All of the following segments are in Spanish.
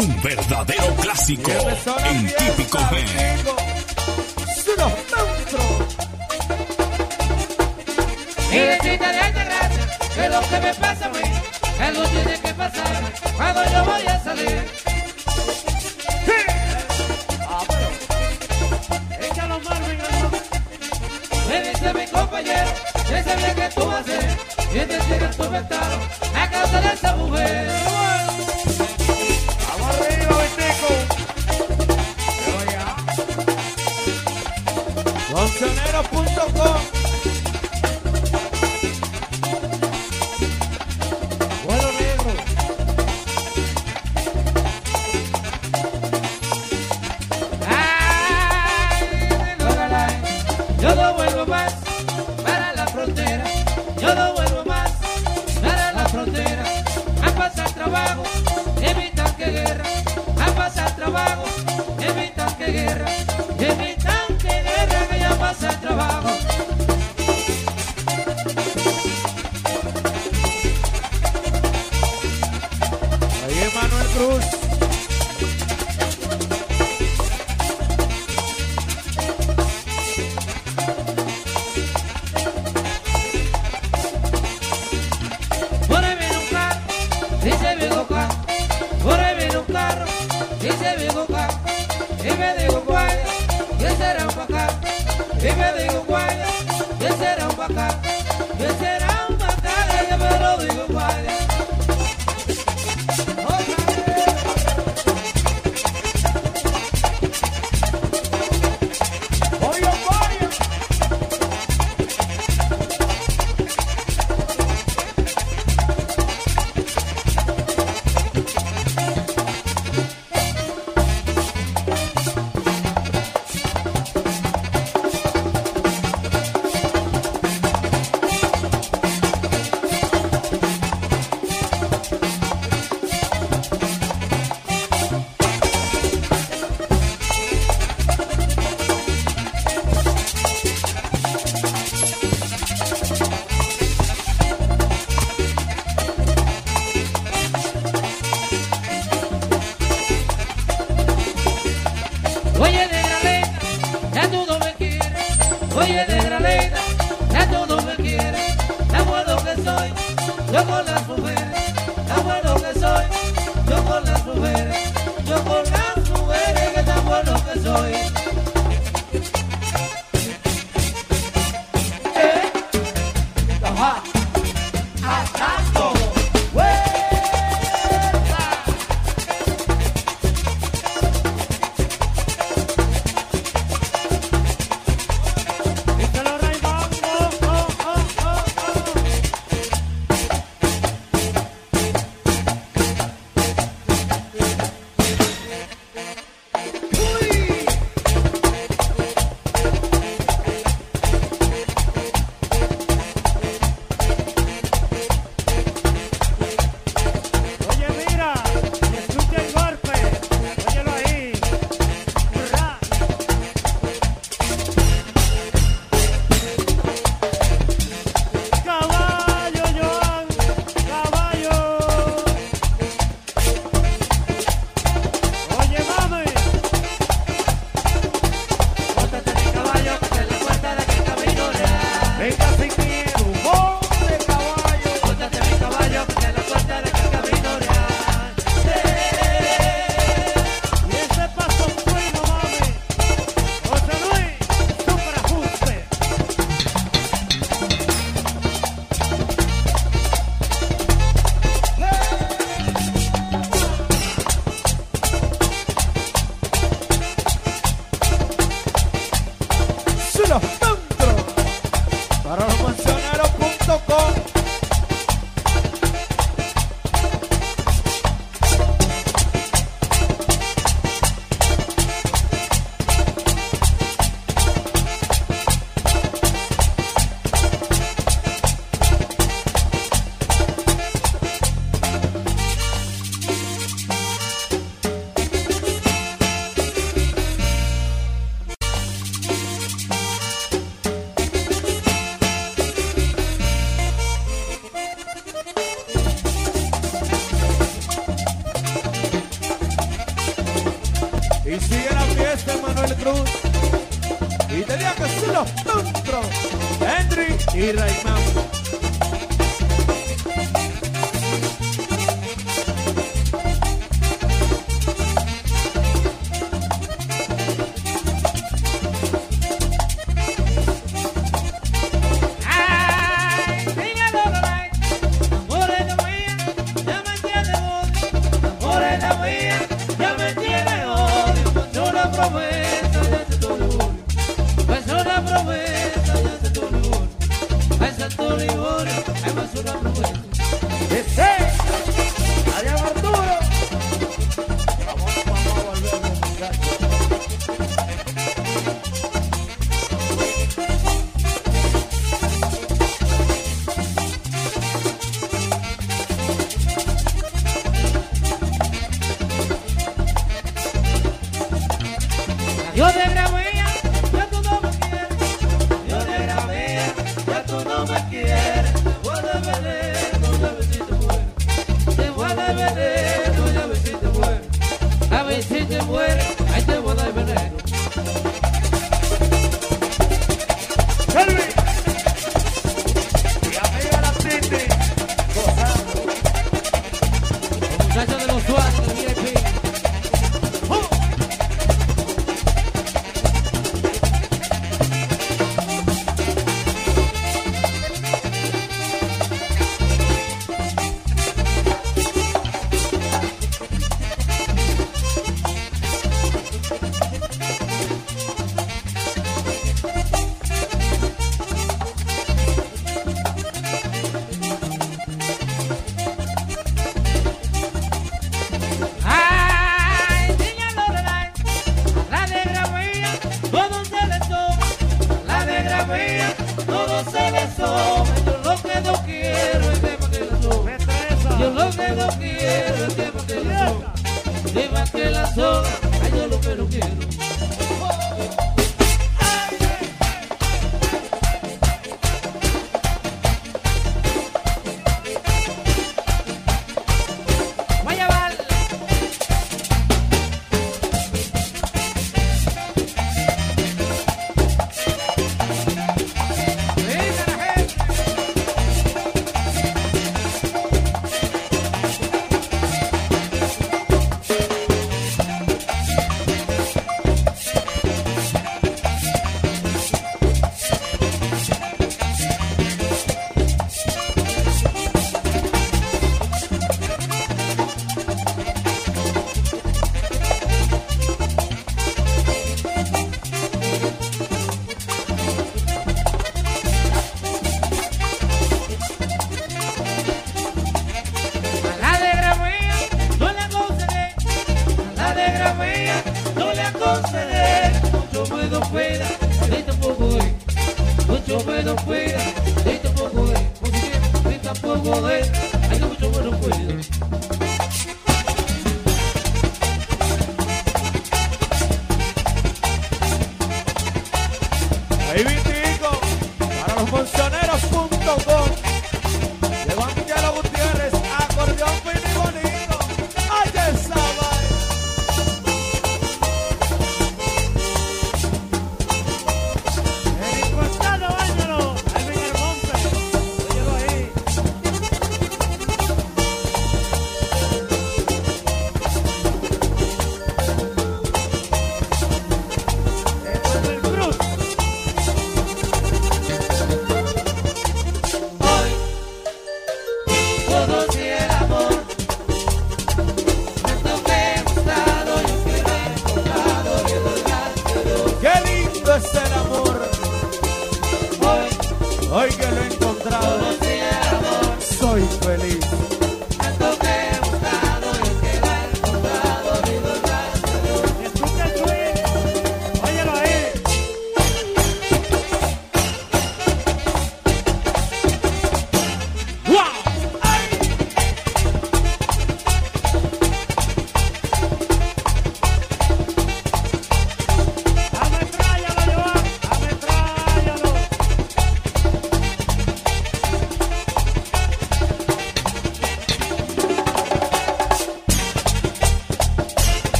Un verdadero clásico en típico que lo que me pasa a mí, algo tiene que pasar cuando yo voy a salir. ¡Sí! Ah, bueno. Échalo mal, mi hermano. Me dice mi compañero, que que tú vas a y te tiras tu ventano a causa de esa mujer.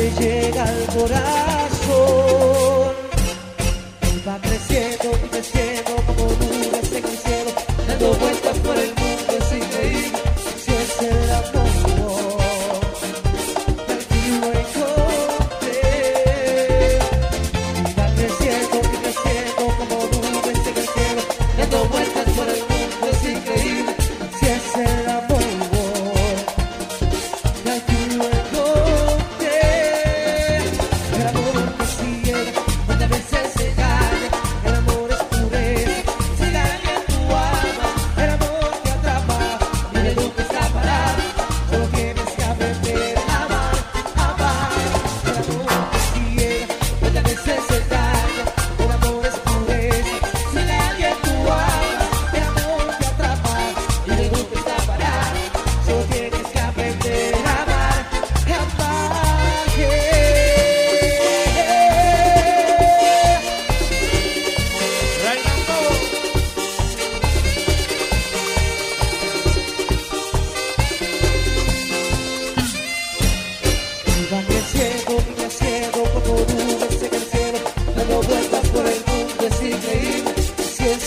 te llega al corazón.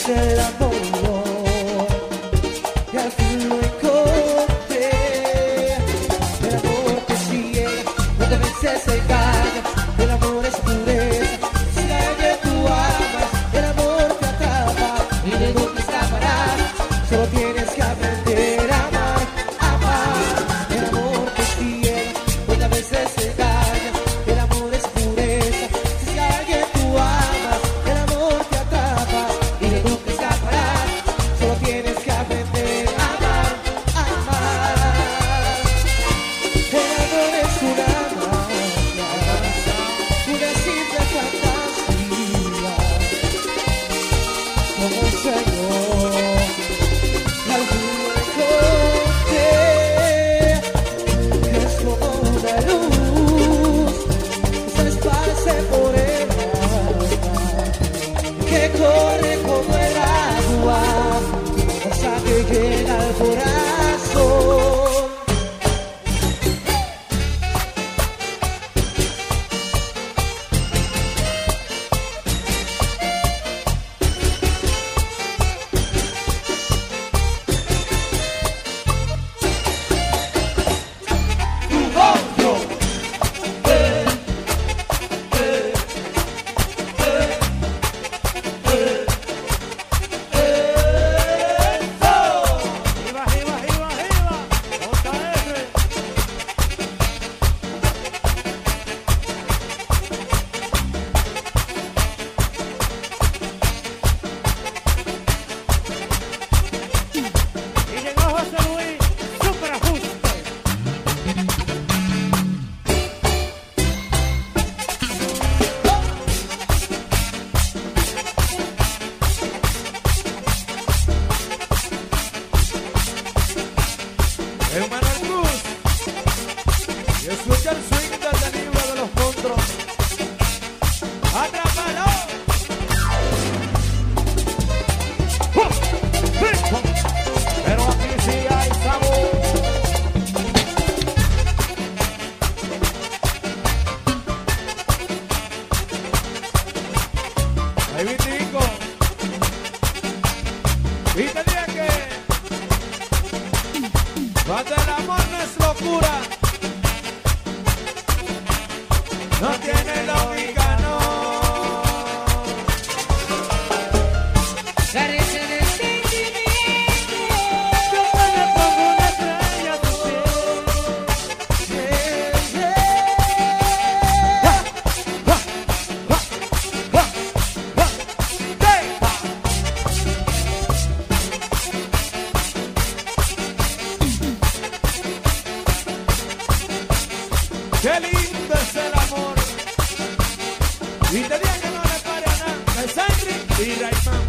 se la. Be like.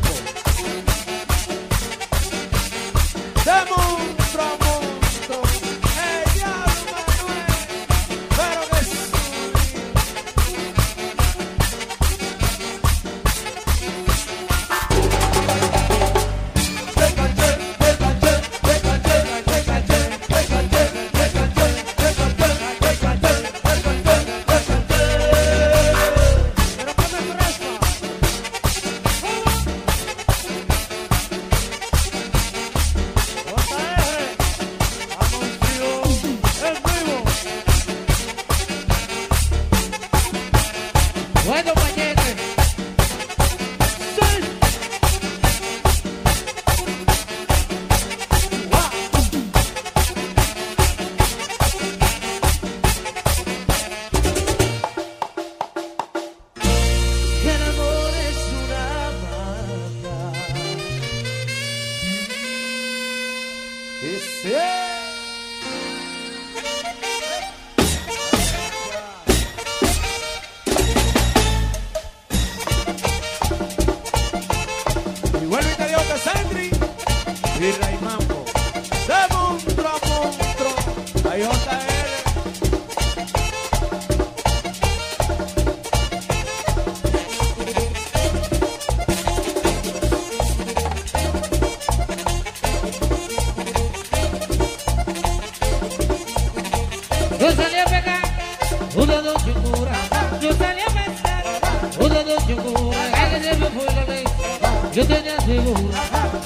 Dos chungura. Ay,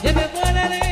que me fue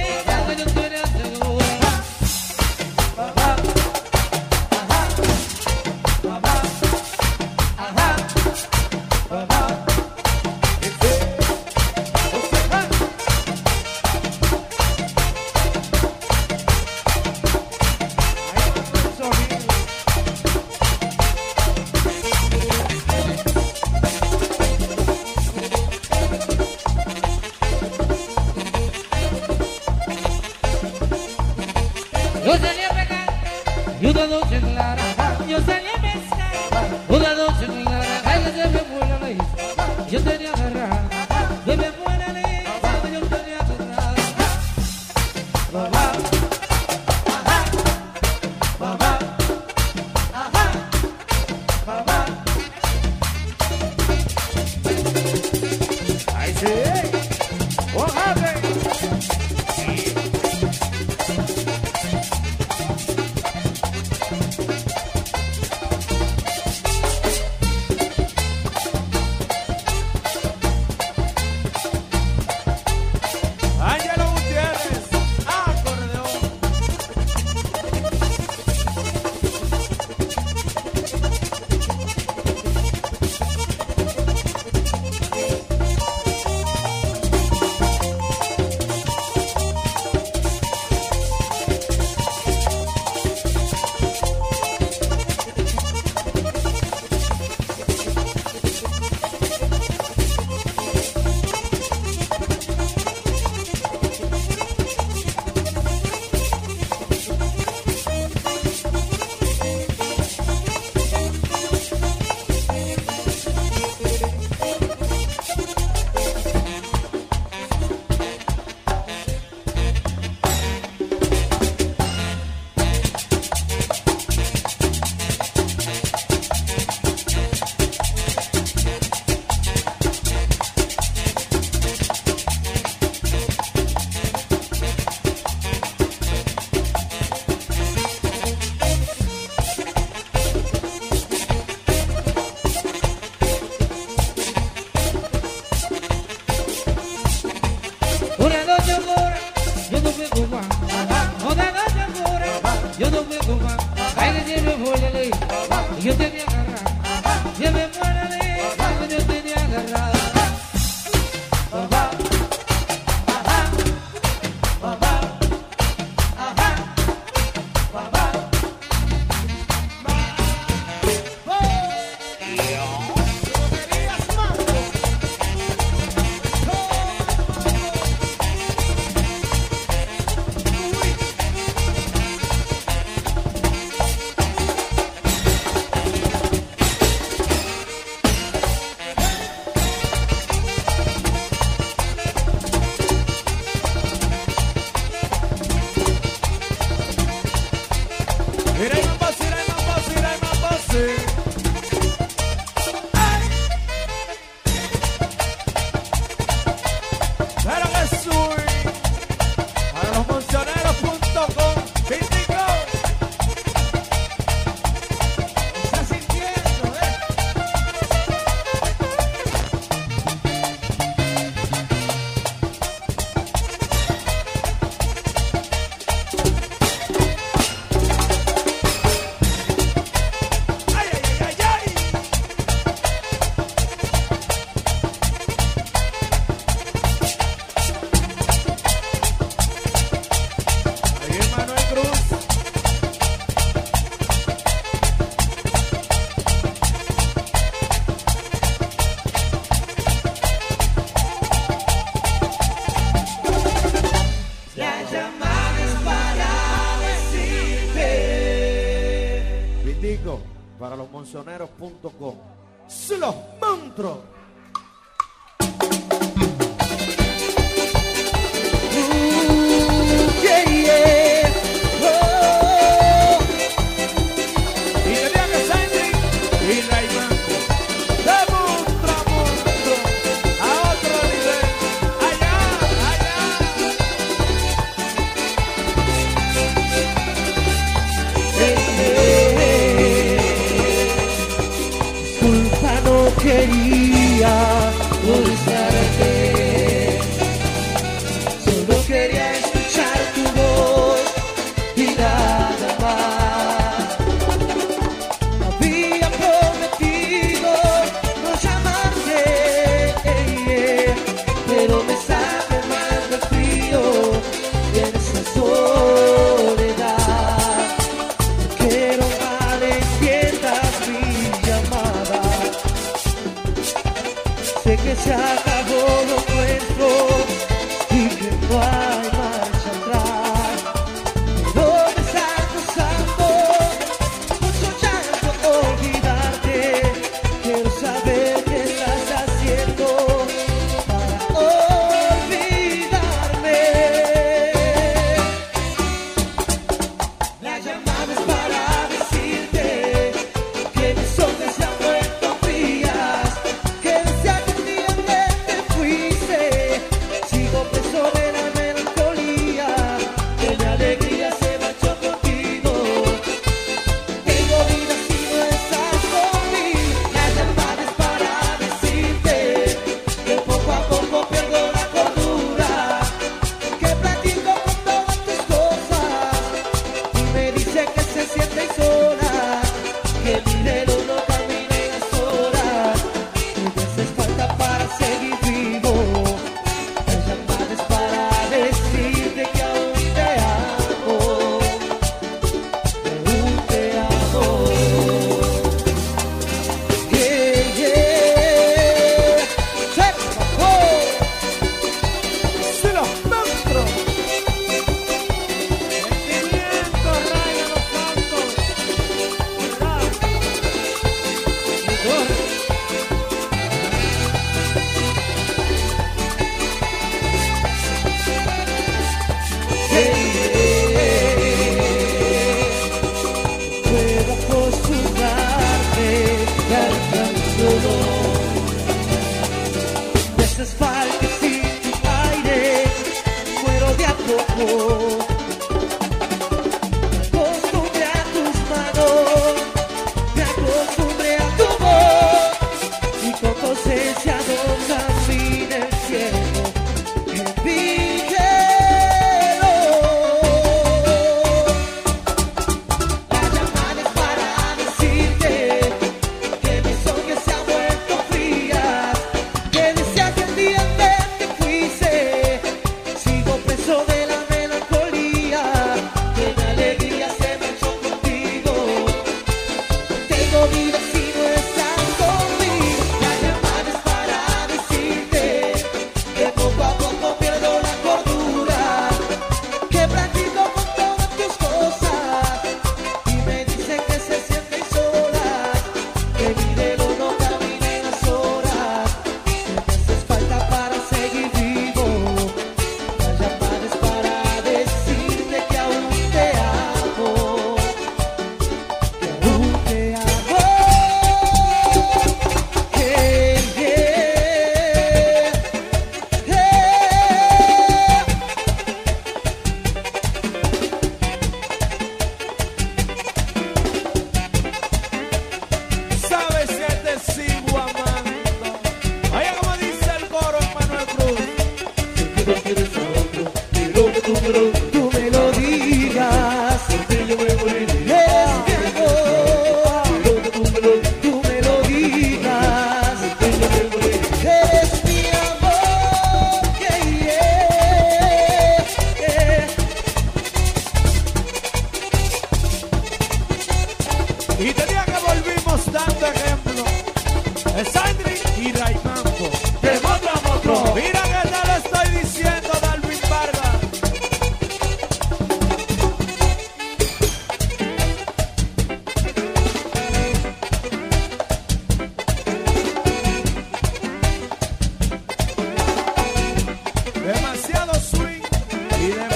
Yeah.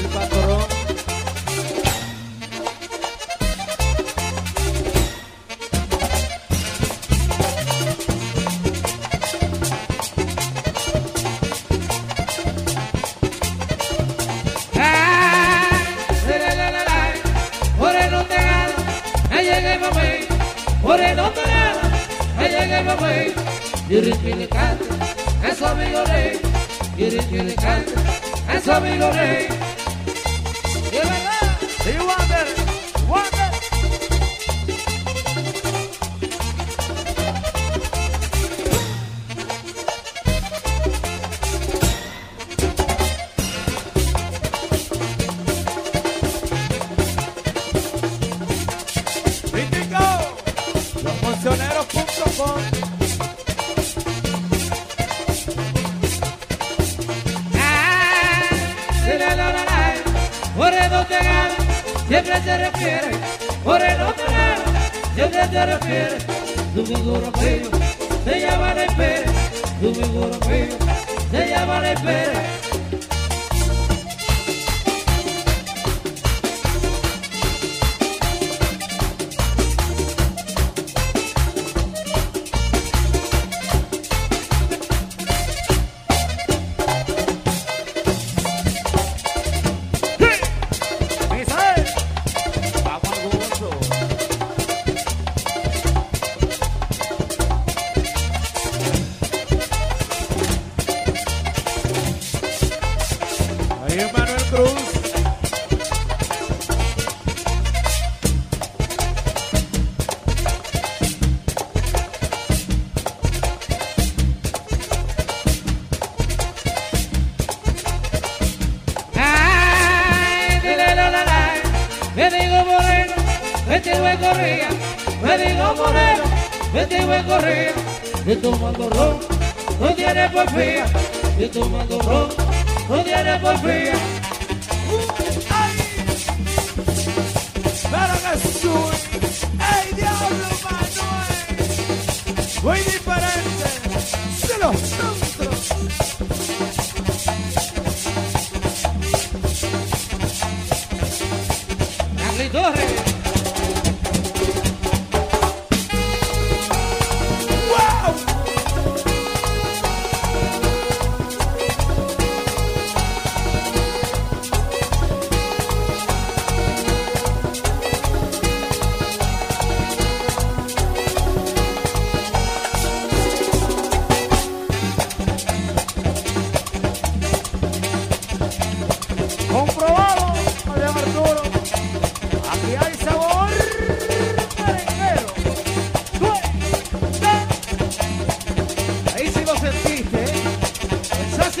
El patrón.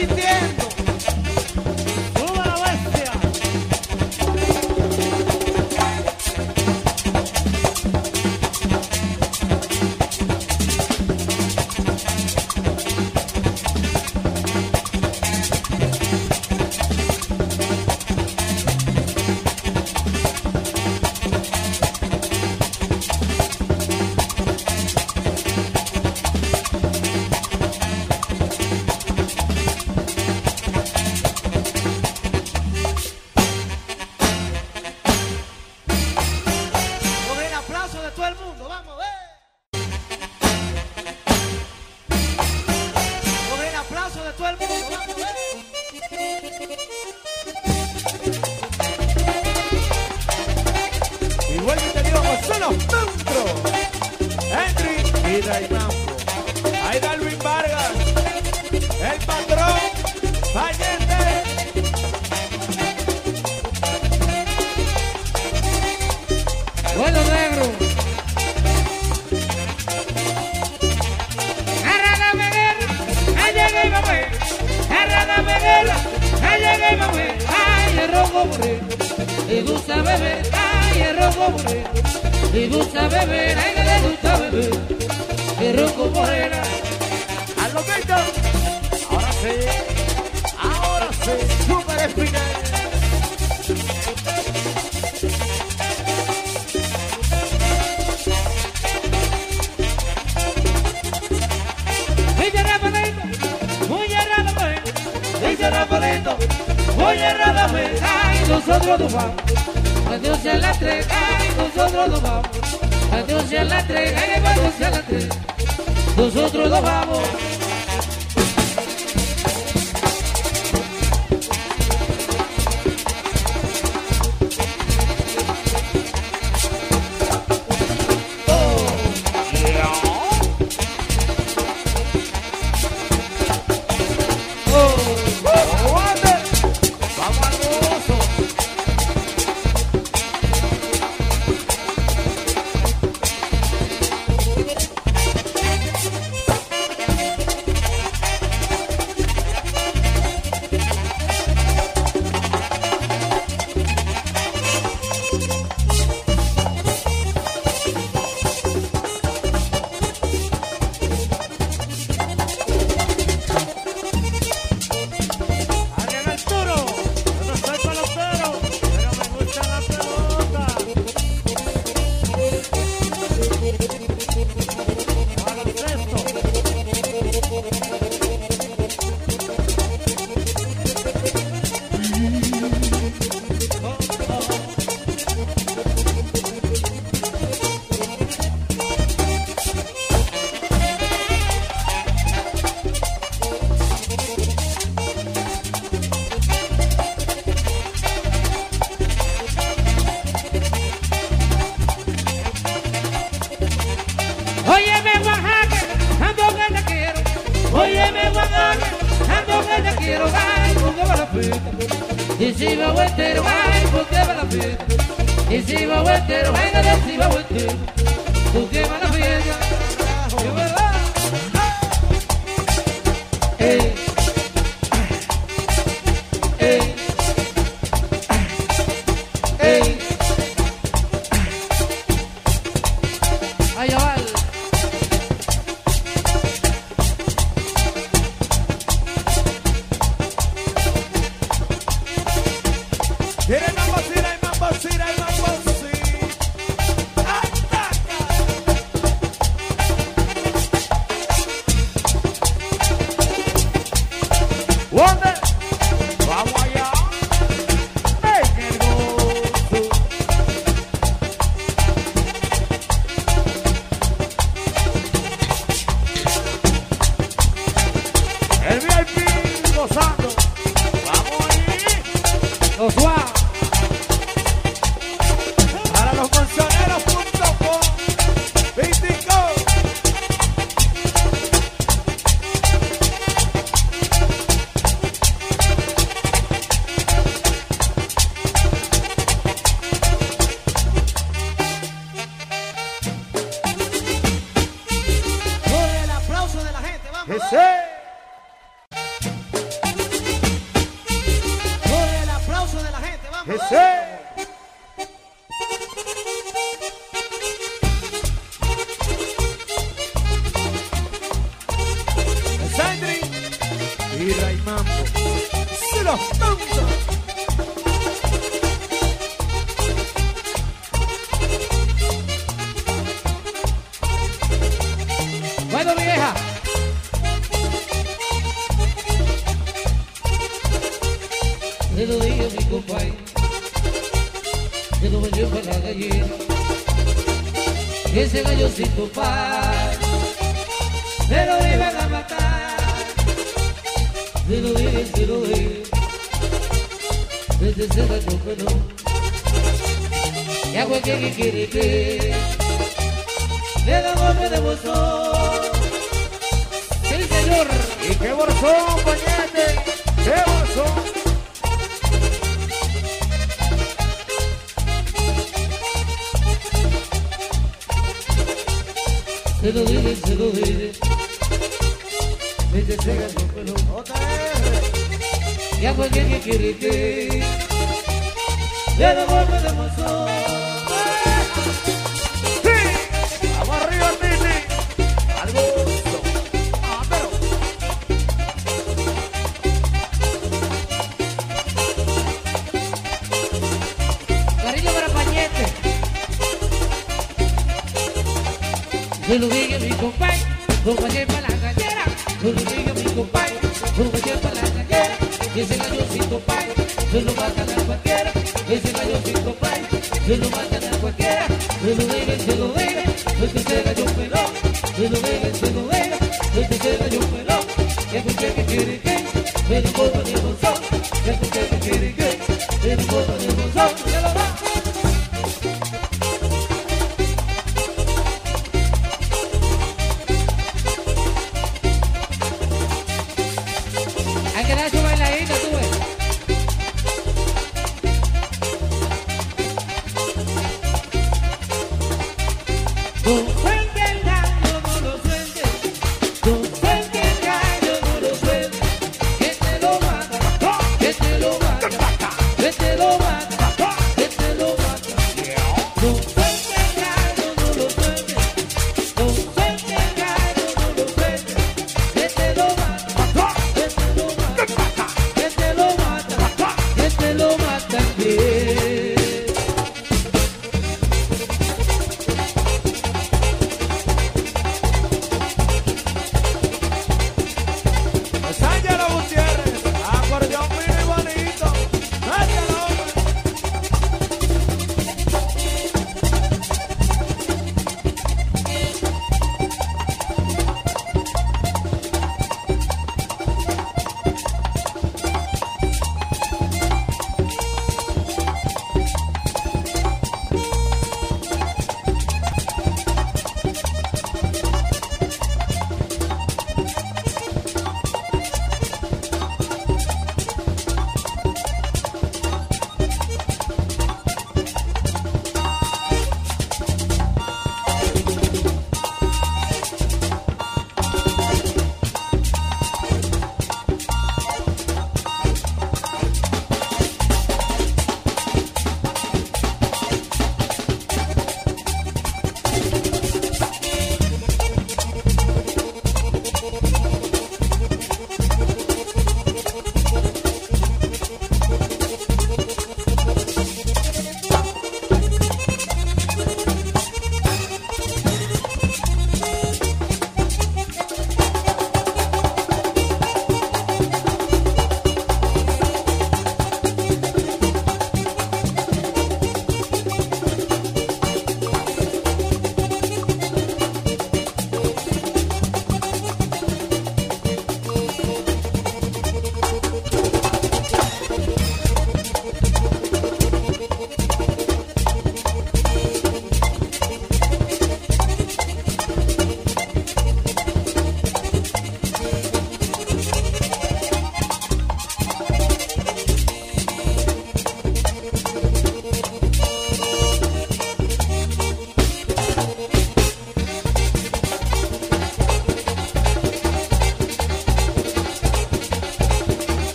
一天 nosotros nos vamos, a Dios se la entrega y nosotros nos vamos, a Dios se la entrega y se la entrega, nosotros nos vamos.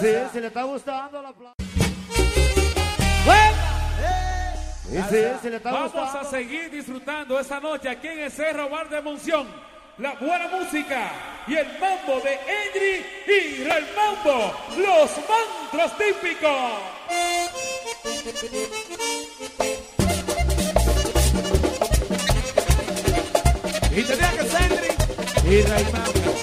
Sí, si le está gustando la plata. Y sí, si le está Vamos gustando. a seguir disfrutando esta noche aquí en el Cerro Bar de Monción. La buena música y el mambo de Endri y el mambo, los mantras típicos. Y tenía que ser y Raimundo. De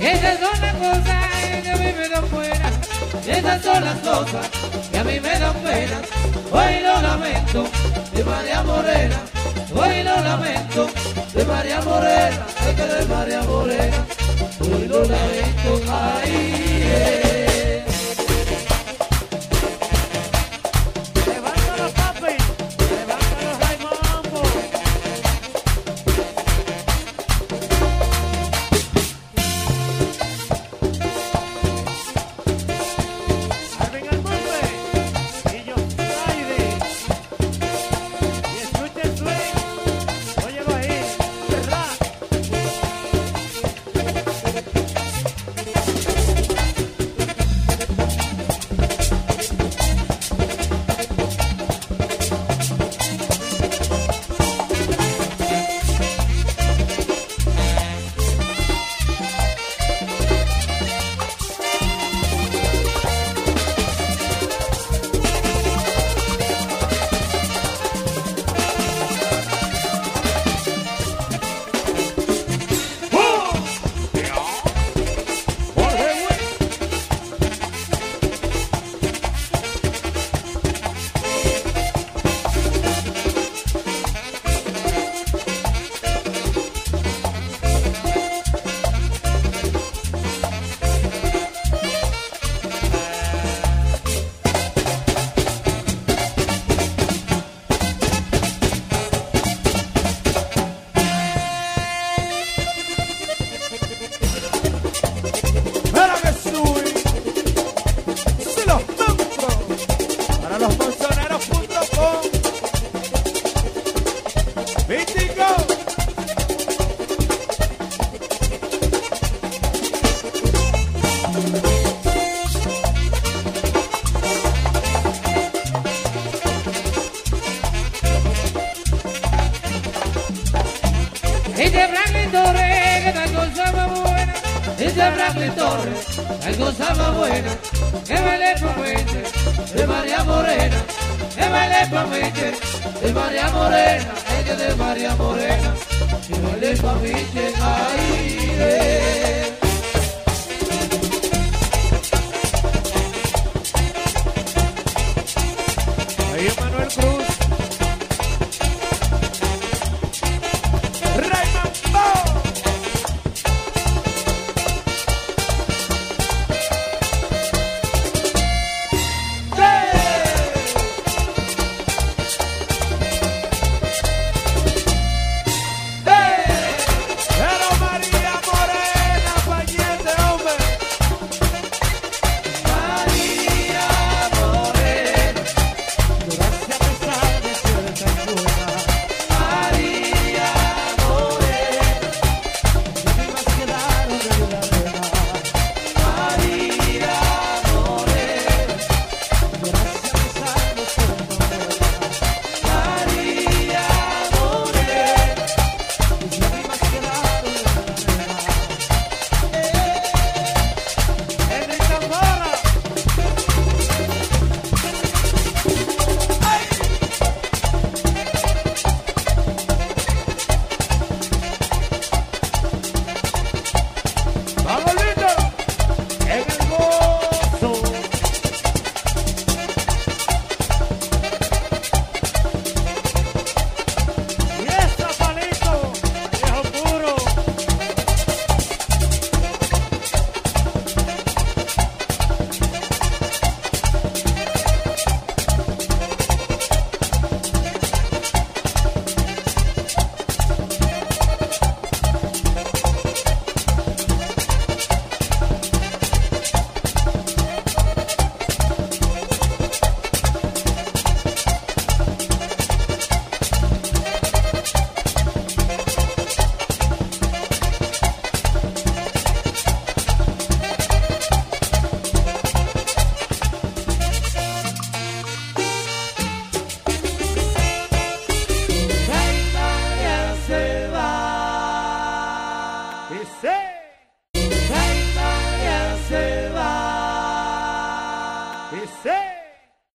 Esas son las cosas que a mí me dan pena. Esas son las cosas que a mí me dan pena. Hoy lo lamento de María Morena. Hoy lo lamento de María Morena. Ay, que de María Morena. Hoy lo lamento. Ay, eh.